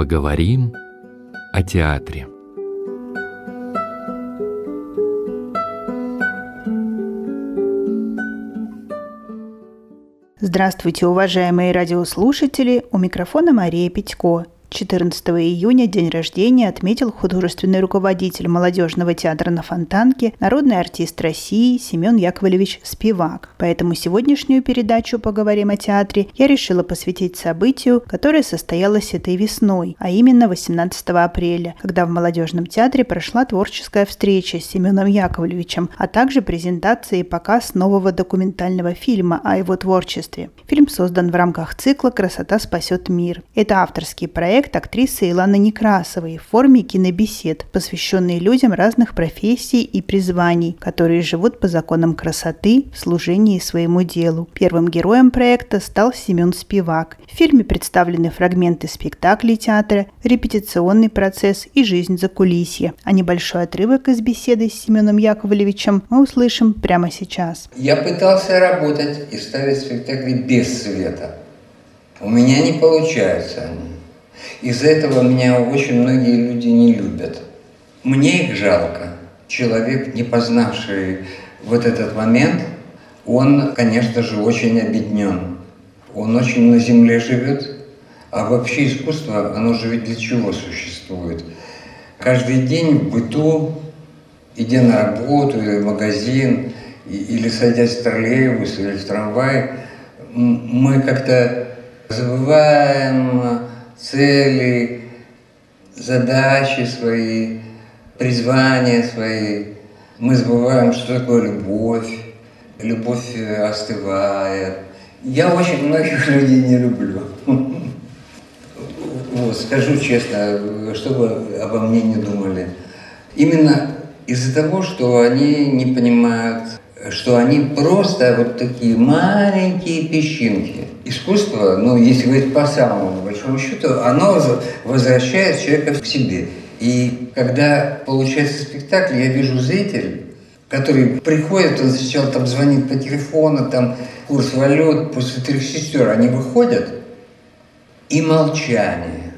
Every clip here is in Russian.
Поговорим о театре. Здравствуйте, уважаемые радиослушатели! У микрофона Мария Петько. 14 июня день рождения отметил художественный руководитель молодежного театра на Фонтанке, народный артист России Семен Яковлевич Спивак. Поэтому сегодняшнюю передачу «Поговорим о театре» я решила посвятить событию, которое состоялось этой весной, а именно 18 апреля, когда в молодежном театре прошла творческая встреча с Семеном Яковлевичем, а также презентация и показ нового документального фильма о его творчестве. Фильм создан в рамках цикла «Красота спасет мир». Это авторский проект, проект актрисы Иланы Некрасовой в форме кинобесед, посвященные людям разных профессий и призваний, которые живут по законам красоты в служении своему делу. Первым героем проекта стал Семен Спивак. В фильме представлены фрагменты спектаклей театра, репетиционный процесс и жизнь за кулисье. А небольшой отрывок из беседы с Семеном Яковлевичем мы услышим прямо сейчас. Я пытался работать и ставить спектакли без света. У меня не получаются они. Из-за этого меня очень многие люди не любят. Мне их жалко. Человек, не познавший вот этот момент, он, конечно же, очень обеднен. Он очень на земле живет. А вообще искусство, оно же ведь для чего существует? Каждый день в быту, идя на работу или в магазин, или садясь в троллейбус или в трамвай, мы как-то забываем цели, задачи свои, призвания свои. Мы забываем, что такое любовь. Любовь э, остывает. Я очень многих людей не люблю. Вот, скажу честно, что бы обо мне не думали. Именно из-за того, что они не понимают, что они просто вот такие маленькие песчинки. Искусство, ну, если говорить по самому большому счету, оно возвращает человека к себе. И когда получается спектакль, я вижу зритель, который приходит, он сначала там звонит по телефону, там курс валют, после трех сестер, они выходят, и молчание.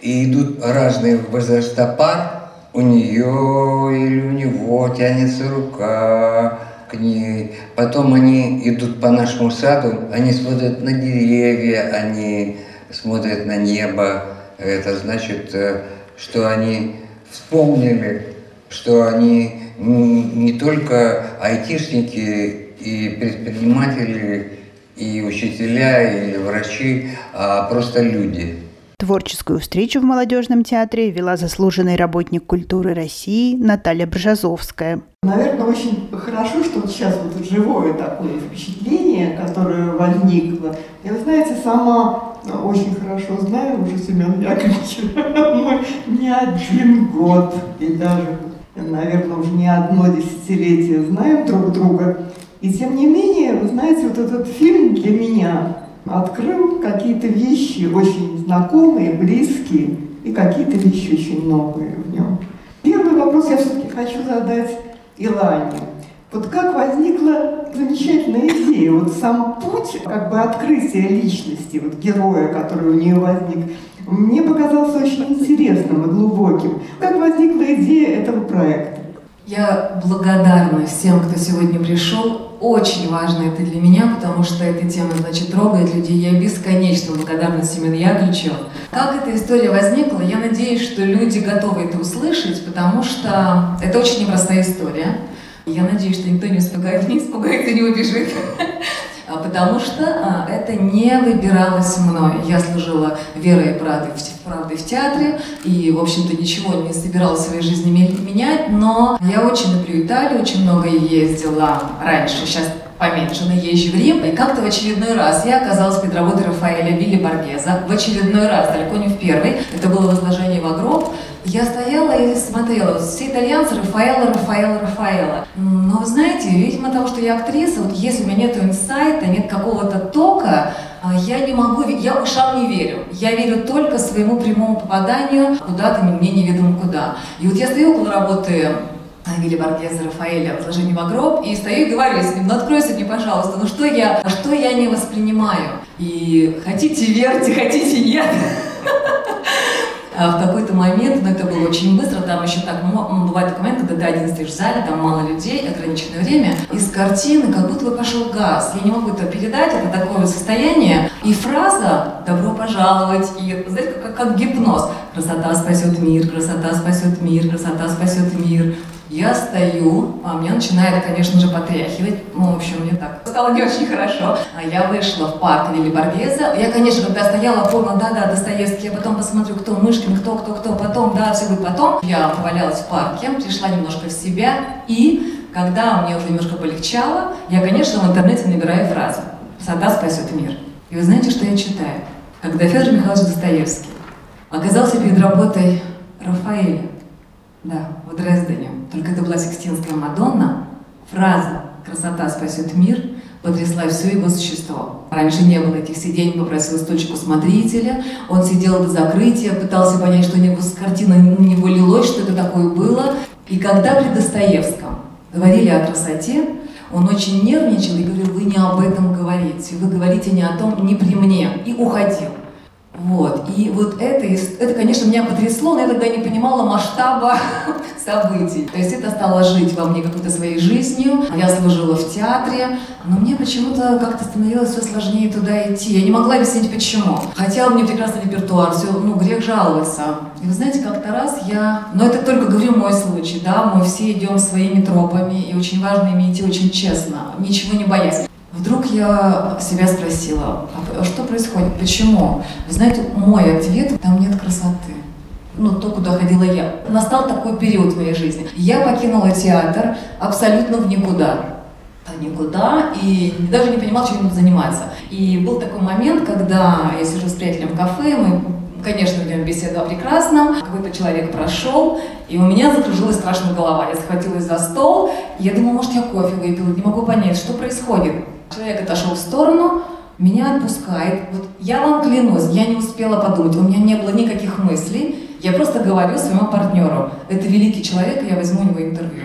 И идут разные возраста пар, у нее или у него тянется рука, к ней. Потом они идут по нашему саду, они смотрят на деревья, они смотрят на небо. Это значит, э, что они вспомнили, что они не только айтишники и предприниматели, и учителя, и врачи, а просто люди. Творческую встречу в молодежном театре вела заслуженный работник культуры России Наталья Бржазовская. Наверное, очень хорошо, что вот сейчас вот живое такое впечатление, которое возникло. Я, вы знаете, сама очень хорошо знаю уже Семен Яковлевича. Мы не один год и даже, наверное, уже не одно десятилетие знаем друг друга. И тем не менее, вы знаете, вот этот фильм для меня открыл какие-то вещи очень знакомые, близкие, и какие-то вещи очень новые в нем. Первый вопрос я все-таки хочу задать Илане. Вот как возникла замечательная идея, вот сам путь как бы открытия личности, вот героя, который у нее возник, мне показался очень интересным и глубоким. Как возникла идея этого проекта? Я благодарна всем, кто сегодня пришел. Очень важно это для меня, потому что эта тема, значит, трогает людей. Я бесконечно благодарна Семену Яковлевичу. Как эта история возникла, я надеюсь, что люди готовы это услышать, потому что это очень непростая история. Я надеюсь, что никто не испугается, не испугается, не убежит. А потому что а, это не выбиралось мной. Я служила верой и правдой в, правдой в театре, и, в общем-то, ничего не собиралась в своей жизни менять, но я очень люблю Италию, очень много ездила раньше, сейчас поменьше, но езжу в Рим. И как-то в очередной раз я оказалась под работой Рафаэля Вилли Баргеза. В очередной раз, далеко не в первый. Это было возложение в гроб. Я стояла и смотрела, все итальянцы Рафаэла, Рафаэла, Рафаэла. Но вы знаете, видимо, того, что я актриса, вот если у меня нет инсайта, нет какого-то тока, а, я не могу, я ушам не верю. Я верю только своему прямому попаданию куда-то, мне неведомо куда. И вот я стою около работы Вилли Баргеза, Рафаэля «Отложение в гроб», и стою и говорю с ним, ну откройся мне, пожалуйста, ну что я, что я не воспринимаю? И хотите верьте, хотите нет. А в какой-то момент, но это было очень быстро, там еще так, ну, бывает такой момент, когда ты один стоишь в зале, там мало людей, ограниченное время, из картины как будто бы пошел газ. Я не могу это передать, это такое состояние. И фраза «добро пожаловать», и, знаете, как, как гипноз. «Красота спасет мир, красота спасет мир, красота спасет мир». Я стою, а меня начинает, конечно же, потряхивать. Ну, в общем, мне так стало не очень хорошо. А я вышла в парк Вилли Боргеза. Я, конечно, когда стояла, поняла, да-да, Достоевский. Я потом посмотрю, кто Мышкин, кто, кто, кто. Потом, да, все будет потом. Я повалялась в парке, пришла немножко в себя. И когда мне уже немножко полегчало, я, конечно, в интернете набираю фразу «Сада спасет мир». И вы знаете, что я читаю? Когда Федор Михайлович Достоевский оказался перед работой Рафаэля, да, в Дрездене. Только это была Сикстинская Мадонна. Фраза «красота спасет мир» потрясла все его существо. Раньше не было этих сидений, попросил стульчик у смотрителя. Он сидел до закрытия, пытался понять, что у него с картины на него что это такое было. И когда при Достоевском говорили о красоте, он очень нервничал и говорил, вы не об этом говорите, вы говорите не о том, не при мне, и уходил. Вот. И вот это, это, конечно, меня потрясло, но я тогда не понимала масштаба событий. То есть это стало жить во мне какой-то своей жизнью. Я служила в театре, но мне почему-то как-то становилось все сложнее туда идти. Я не могла объяснить, почему. У меня прекрасный репертуар, все, ну, грех жаловаться. И вы знаете, как-то раз я... Но это только говорю мой случай, да, мы все идем своими тропами, и очень важно иметь идти очень честно, ничего не боясь. Вдруг я себя спросила, а что происходит, почему? Вы знаете, мой ответ, там нет красоты. Ну, то, куда ходила я. Настал такой период в моей жизни. Я покинула театр абсолютно в никуда. А никуда, и даже не понимала, чем буду заниматься. И был такой момент, когда я сижу с приятелем в кафе, мы Конечно, ведем беседу о прекрасном. Какой-то человек прошел, и у меня закружилась страшная голова. Я схватилась за стол, я думала, может, я кофе выпила, не могу понять, что происходит. Человек отошел в сторону, меня отпускает. Вот я вам клянусь, я не успела подумать, у меня не было никаких мыслей. Я просто говорю своему партнеру, это великий человек, я возьму у него интервью.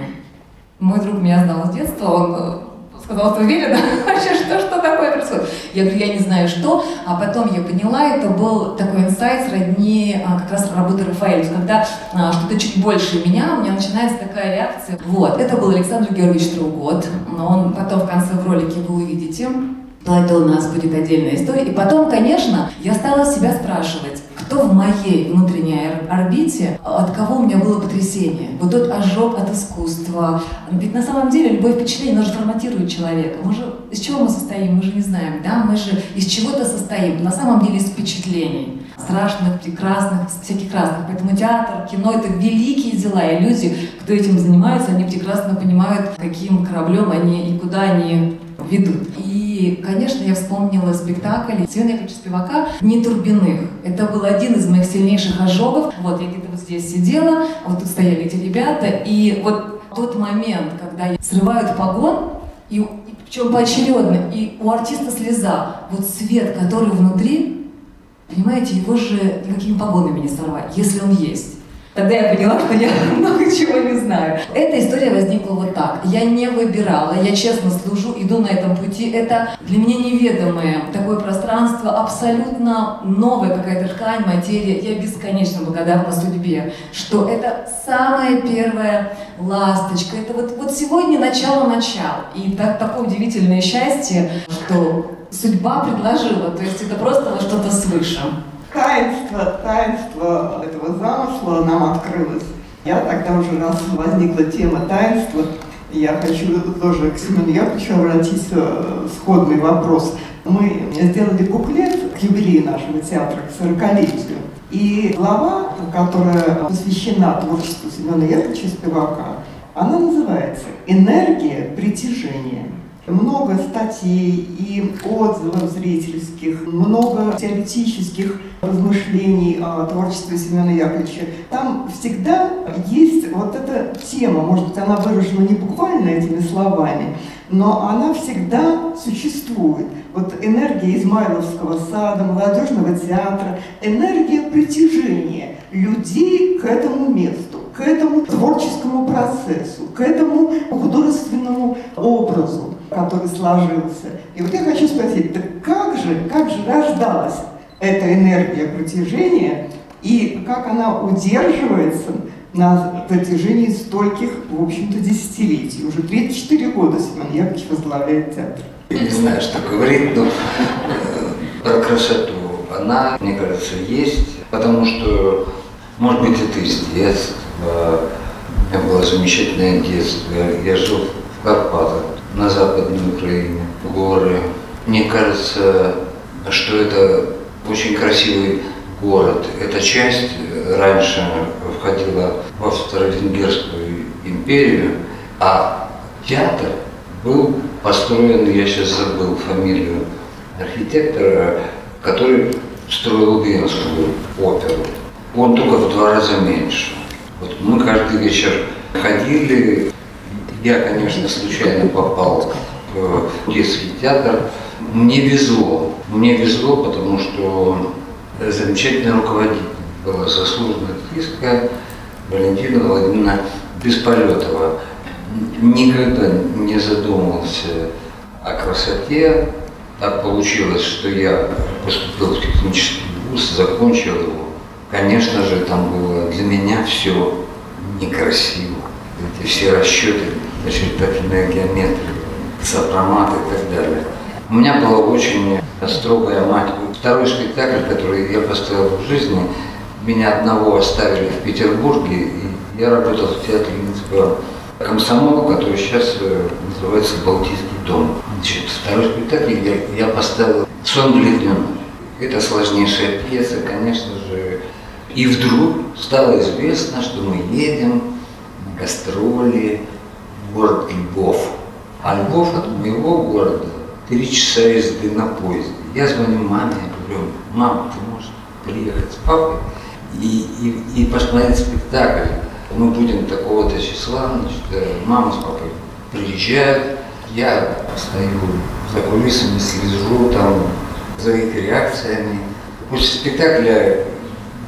Мой друг меня знал с детства, он э, сказал, ты уверена? Вообще, что, что такое происходит? Я говорю, я не знаю, что. А потом я поняла, это был такой инсайт сродни а, как раз работы Рафаэля. Когда а, что-то чуть больше меня, у меня начинается такая реакция. Вот, это был Александр Георгиевич Траугод. Он потом в конце в ролике вы увидите. Это у нас будет отдельная история. И потом, конечно, я стала себя спрашивать, кто в моей внутренней орбите, от кого у меня было потрясение. Вот тот ожог от искусства. Ведь на самом деле любое впечатление, оно же форматирует человека. Мы же, из чего мы состоим, мы же не знаем, да? Мы же из чего-то состоим. На самом деле из впечатлений. Страшных, прекрасных, всяких разных. Поэтому театр, кино — это великие дела. И люди, кто этим занимается, они прекрасно понимают, каким кораблем они и куда они ведут. И, конечно, я вспомнила спектакль Семена Яковлевича Спивака «Дни Турбиных». Это был один из моих сильнейших ожогов. Вот я где-то вот здесь сидела, вот тут стояли эти ребята, и вот тот момент, когда срывают погон, и, и причем поочередно, и у артиста слеза, вот свет, который внутри, понимаете, его же никакими погонами не сорвать, если он есть. Тогда я поняла, что я много чего не знаю. Эта история возникла вот так. Я не выбирала, я честно служу, иду на этом пути. Это для меня неведомое такое пространство, абсолютно новая какая-то ткань, материя. Я бесконечно благодарна судьбе, что это самая первая ласточка. Это вот, вот сегодня начало-начало. И так, такое удивительное счастье, что судьба предложила. То есть это просто что-то свыше таинство, таинство этого замысла нам открылось. Я тогда уже раз возникла тема таинства, я хочу тоже к Семену Яковлевичу обратить э, сходный вопрос. Мы сделали буклет к юбилею нашего театра, к 40-летию. И глава, которая посвящена творчеству Семена Яковлевича Спивака, она называется «Энергия притяжения» много статей и отзывов зрительских, много теоретических размышлений о творчестве Семена Яковлевича. Там всегда есть вот эта тема, может быть, она выражена не буквально этими словами, но она всегда существует. Вот энергия Измайловского сада, молодежного театра, энергия притяжения людей к этому месту, к этому творческому процессу, к этому художественному образу который сложился. И вот я хочу спросить, так как же, как же рождалась эта энергия притяжения и как она удерживается на протяжении стольких, в общем-то, десятилетий. Уже 34 года Семен Яковлевич возглавляет театр. Я не знаю, что говорить, но э, про красоту она, мне кажется, есть, потому что, может быть, это из детства. У меня было замечательное детство. Я жил в Карпатах, на Западной Украине, горы. Мне кажется, что это очень красивый город. Эта часть раньше входила в Австро-Венгерскую империю, а театр был построен, я сейчас забыл фамилию архитектора, который строил Венскую оперу. Он только в два раза меньше. Вот мы каждый вечер ходили. Я, конечно, случайно попал в детский театр. Мне везло. Мне везло, потому что замечательный руководитель была заслуженная артистка Валентина Владимировна Бесполетова. Никогда не задумывался о красоте. Так получилось, что я поступил в технический вуз, закончил его. Конечно же, там было для меня все некрасиво. Эти все расчеты, начертательная геометрия, сопромат и так далее. У меня была очень строгая мать. Второй спектакль, который я поставил в жизни, меня одного оставили в Петербурге, и я работал в театре Минского комсомола, который сейчас э, называется «Балтийский дом». Значит, второй спектакль я, я поставил «Сон Бледен». Это сложнейшая пьеса, конечно же. И вдруг стало известно, что мы едем на гастроли город Львов. А Львов от моего города три часа езды на поезде. Я звоню маме, я говорю, мама, ты можешь приехать с папой и, и, и посмотреть спектакль. Мы будем такого-то числа, значит, э, мама с папой приезжают, я стою за кулисами, слежу там за их реакциями. После спектакля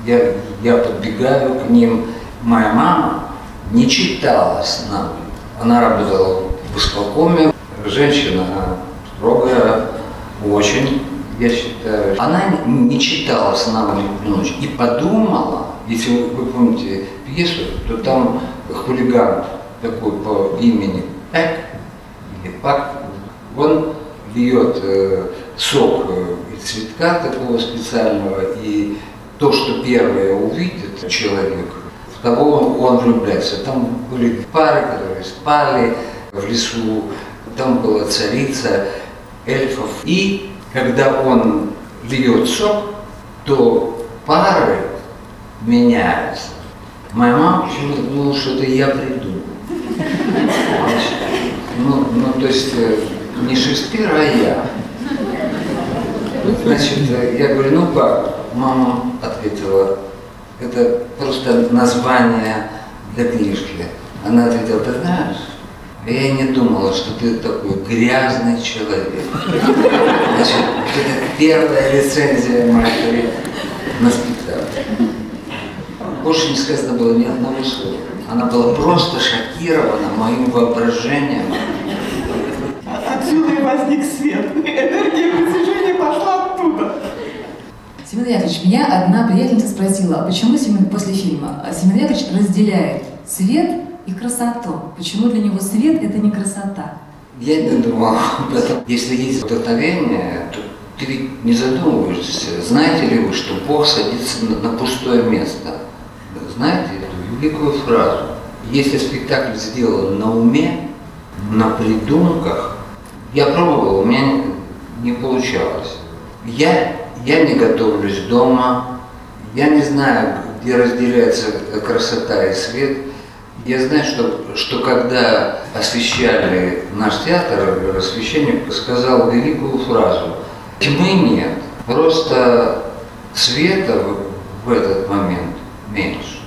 я, я подбегаю к ним. Моя мама не читала с нами. Она работала в исполкоме. Женщина строгая, очень, я считаю. Она не читала с нами ночь и подумала, если вы помните пьесу, то там хулиган такой по имени Пэк или Пак, он льет э, сок э, из цветка такого специального, и то, что первое увидит человек, в того он влюбляется. Там были пары, которые спали в лесу, там была царица эльфов. И когда он льет сок, то пары меняются. Моя мама почему-то думала, что это я придумал. Ну, ну, то есть э, не Шекспир, а я. Значит, я говорю, ну как? Мама ответила, это просто название для книжки. Она ответила, ты знаешь, я не думала, что ты такой грязный человек. Значит, это первая рецензия матери на спектакль. Больше не сказано было ни одного слова. Она была просто шокирована моим воображением. Отсюда и возник свет. Энергия притяжения пошла оттуда. Семен Яковлевич, меня одна приятельница спросила, а почему Семен, после фильма а Семен Яковлевич разделяет свет и красоту? Почему для него свет – это не красота? Я не думал об этом. Если есть вдохновение, то ты ведь не задумываешься. Знаете ли вы, что Бог садится на, на пустое место? Знаете эту великую фразу? Если спектакль сделан на уме, на придумках, я пробовал, у меня не получалось. Я, я не готовлюсь дома, я не знаю, где разделяется красота и свет. Я знаю, что, что когда освещали наш театр, священник сказал великую фразу «Тьмы нет, просто света в, этот момент меньше».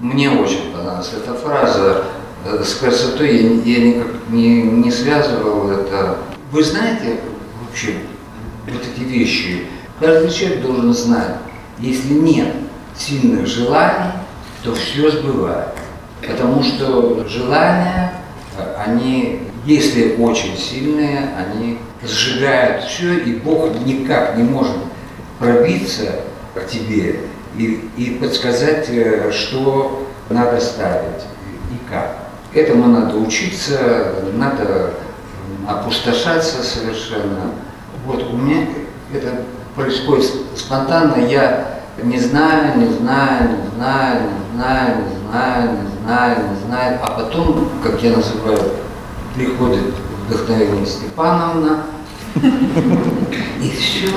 Мне очень понравилась эта фраза. С красотой я, я никак не, не связывал это. Вы знаете вообще вот эти вещи? Каждый человек должен знать, если нет сильных желаний, то все сбывает. Потому что желания, э, они, если очень сильные, они сжигают все, и Бог никак не может пробиться к тебе и, и подсказать, э, что надо ставить и как. Этому надо учиться, надо опустошаться совершенно. Вот у меня это происходит спонтанно, я не знаю, не знаю, не знаю, не знаю, не знаю, не знаю, не знаю, а потом, как я называю, приходит вдохновение Степановна, и все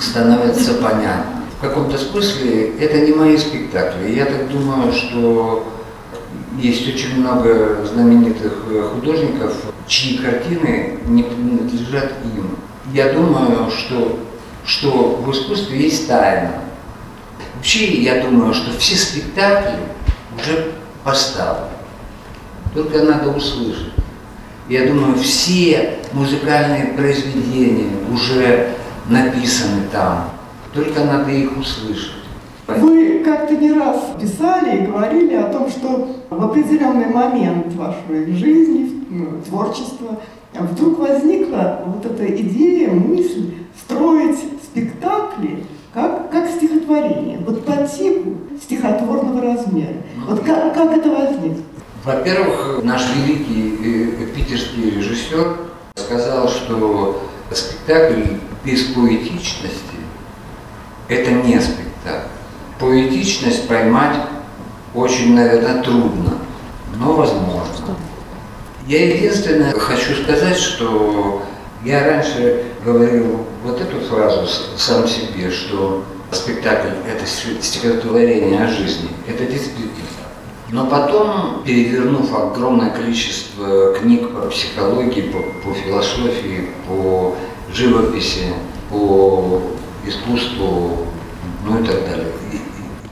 становится понятно. В каком-то смысле это не мои спектакли. Я так думаю, что есть очень много знаменитых художников, чьи картины не принадлежат им. Я думаю, что, что в искусстве есть тайна. Вообще, я думаю, что все спектакли уже поставлены. Только надо услышать. Я думаю, все музыкальные произведения уже написаны там. Только надо их услышать. Вы как-то не раз писали и говорили о том, что в определенный момент вашей жизни, творчества, вдруг возникла вот эта идея, мысль строить спектакли как, как стихотворение, вот по типу стихотворного размера. Вот как, как это возникло? Во-первых, наш великий э, питерский режиссер сказал, что спектакль без поэтичности – это не спектакль. Поэтичность поймать очень, наверное, трудно, но возможно. Я единственное хочу сказать, что я раньше говорил вот эту фразу сам себе, что спектакль – это стихотворение о жизни. Это действительно но потом, перевернув огромное количество книг по психологии, по, по философии, по живописи, по искусству, ну и так далее,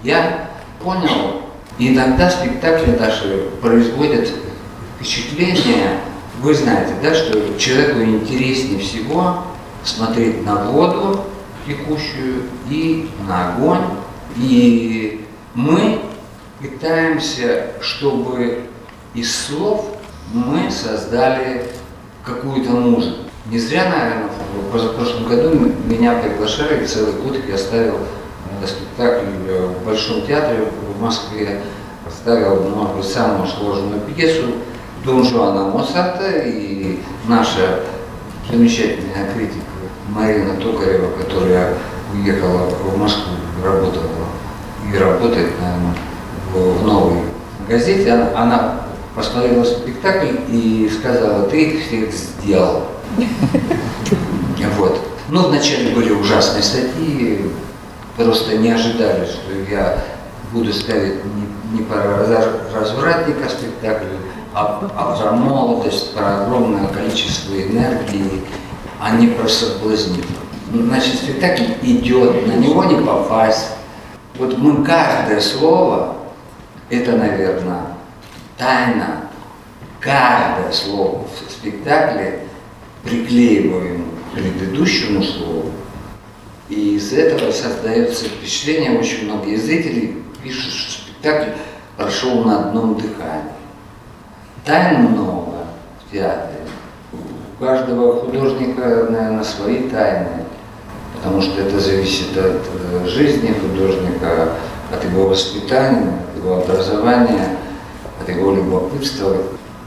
я понял, иногда спектакли даже производят впечатление, вы знаете, да, что человеку интереснее всего смотреть на воду текущую и на огонь. И мы пытаемся, чтобы из слов мы создали какую-то музыку. Не зря, наверное, в позапрошлом году меня приглашали, целый год я ставил э, спектакль в Большом театре в Москве, поставил, может быть, самую сложную пьесу Дон Жуана Моцарта, и наша замечательная критика Марина Токарева, которая уехала в Москву, работала и работает, наверное, в новой газете, она, она посмотрела спектакль и сказала, ты их всех сделал. Вот. Ну, вначале были ужасные статьи, просто не ожидали, что я буду ставить не, не про развратника спектакль, а, а про молодость, про огромное количество энергии, а не про соблазнитель. Значит, спектакль идет, на него не попасть. Вот мы каждое слово это, наверное, тайна. Каждое слово в спектакле приклеиваем к предыдущему слову, и из этого создается впечатление, очень многие зрители пишут, что спектакль прошел на одном дыхании. Тайн много в театре. У каждого художника, наверное, свои тайны, потому что это зависит от э, жизни художника, от его воспитания, его образования, от его любопытства.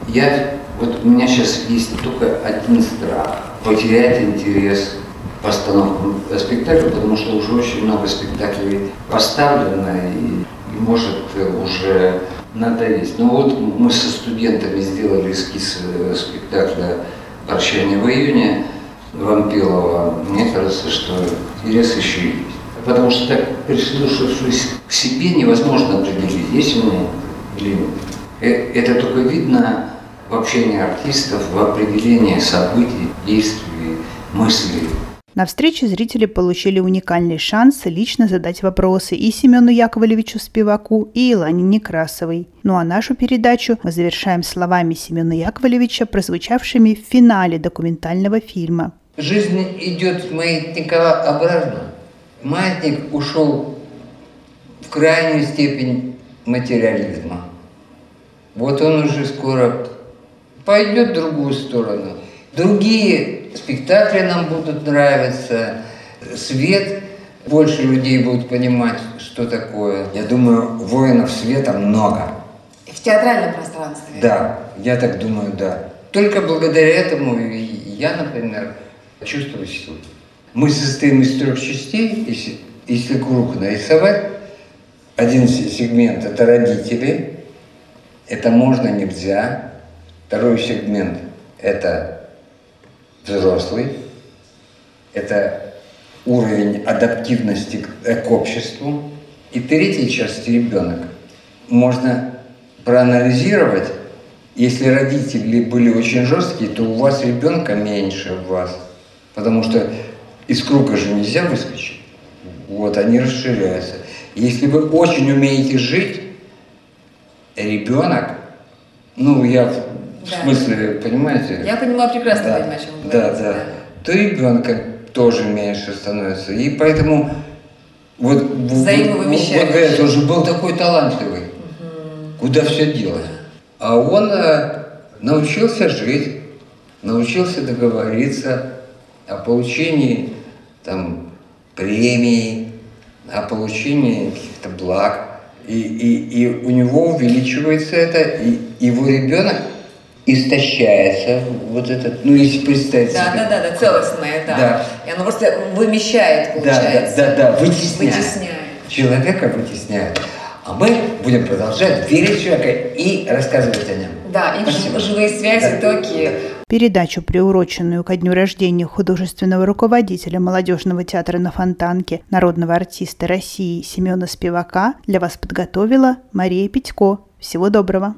Я, вот у меня сейчас есть только один страх – потерять интерес к постановкам спектакля, потому что уже очень много спектаклей поставлено и, и может уже надоесть. Но вот мы со студентами сделали эскиз э, спектакля «Прощание в июне» Вампилова. Мне кажется, что интерес еще есть. Потому что так, прислушавшись к себе, невозможно определить, есть у или нет. Э, это только видно в общении артистов, в определении событий, действий, мыслей. На встрече зрители получили уникальный шанс лично задать вопросы и Семену Яковлевичу Спиваку, и Илане Некрасовой. Ну а нашу передачу мы завершаем словами Семена Яковлевича, прозвучавшими в финале документального фильма. Жизнь идет маятниковообразно. Маятник ушел в крайнюю степень материализма. Вот он уже скоро пойдет в другую сторону. Другие спектакли нам будут нравиться, свет больше людей будут понимать, что такое. Я думаю, воинов света много. И в театральном пространстве. Да, я так думаю, да. Только благодаря этому я, например, чувствую силу. Мы состоим из трех частей, если, если круг нарисовать, один сегмент – это родители, это можно, нельзя. Второй сегмент – это взрослый, это уровень адаптивности к, к обществу. И третья часть – ребенок. Можно проанализировать, если родители были очень жесткие, то у вас ребенка меньше в вас. Потому что из круга же нельзя выскочить. Вот, они расширяются. Если вы очень умеете жить, ребенок, ну, я в да. смысле, понимаете? Я понимаю прекрасно, да, понимаю, о чем вы да, говорите. Да, да. То ребенка тоже меньше становится. И поэтому вот, Взаимовымещаешь. вот говорят, он же был такой талантливый. Угу. Куда все делать? А он э, научился жить, научился договориться о получении там, премии, о получении каких-то благ. И, и, и у него увеличивается это, и его ребенок истощается, вот этот, ну если представить да, себе. Да, да, да, целостное, да. да. И оно просто вымещает, получается. Да, да, да, да вытесняет. вытесняет. Человека вытесняет. А мы будем продолжать верить в человека и рассказывать о нем. Да, и Спасибо. живые связи, да. токи. Передачу, приуроченную ко дню рождения художественного руководителя молодежного театра на Фонтанке, народного артиста России Семена Спивака, для вас подготовила Мария Петько. Всего доброго!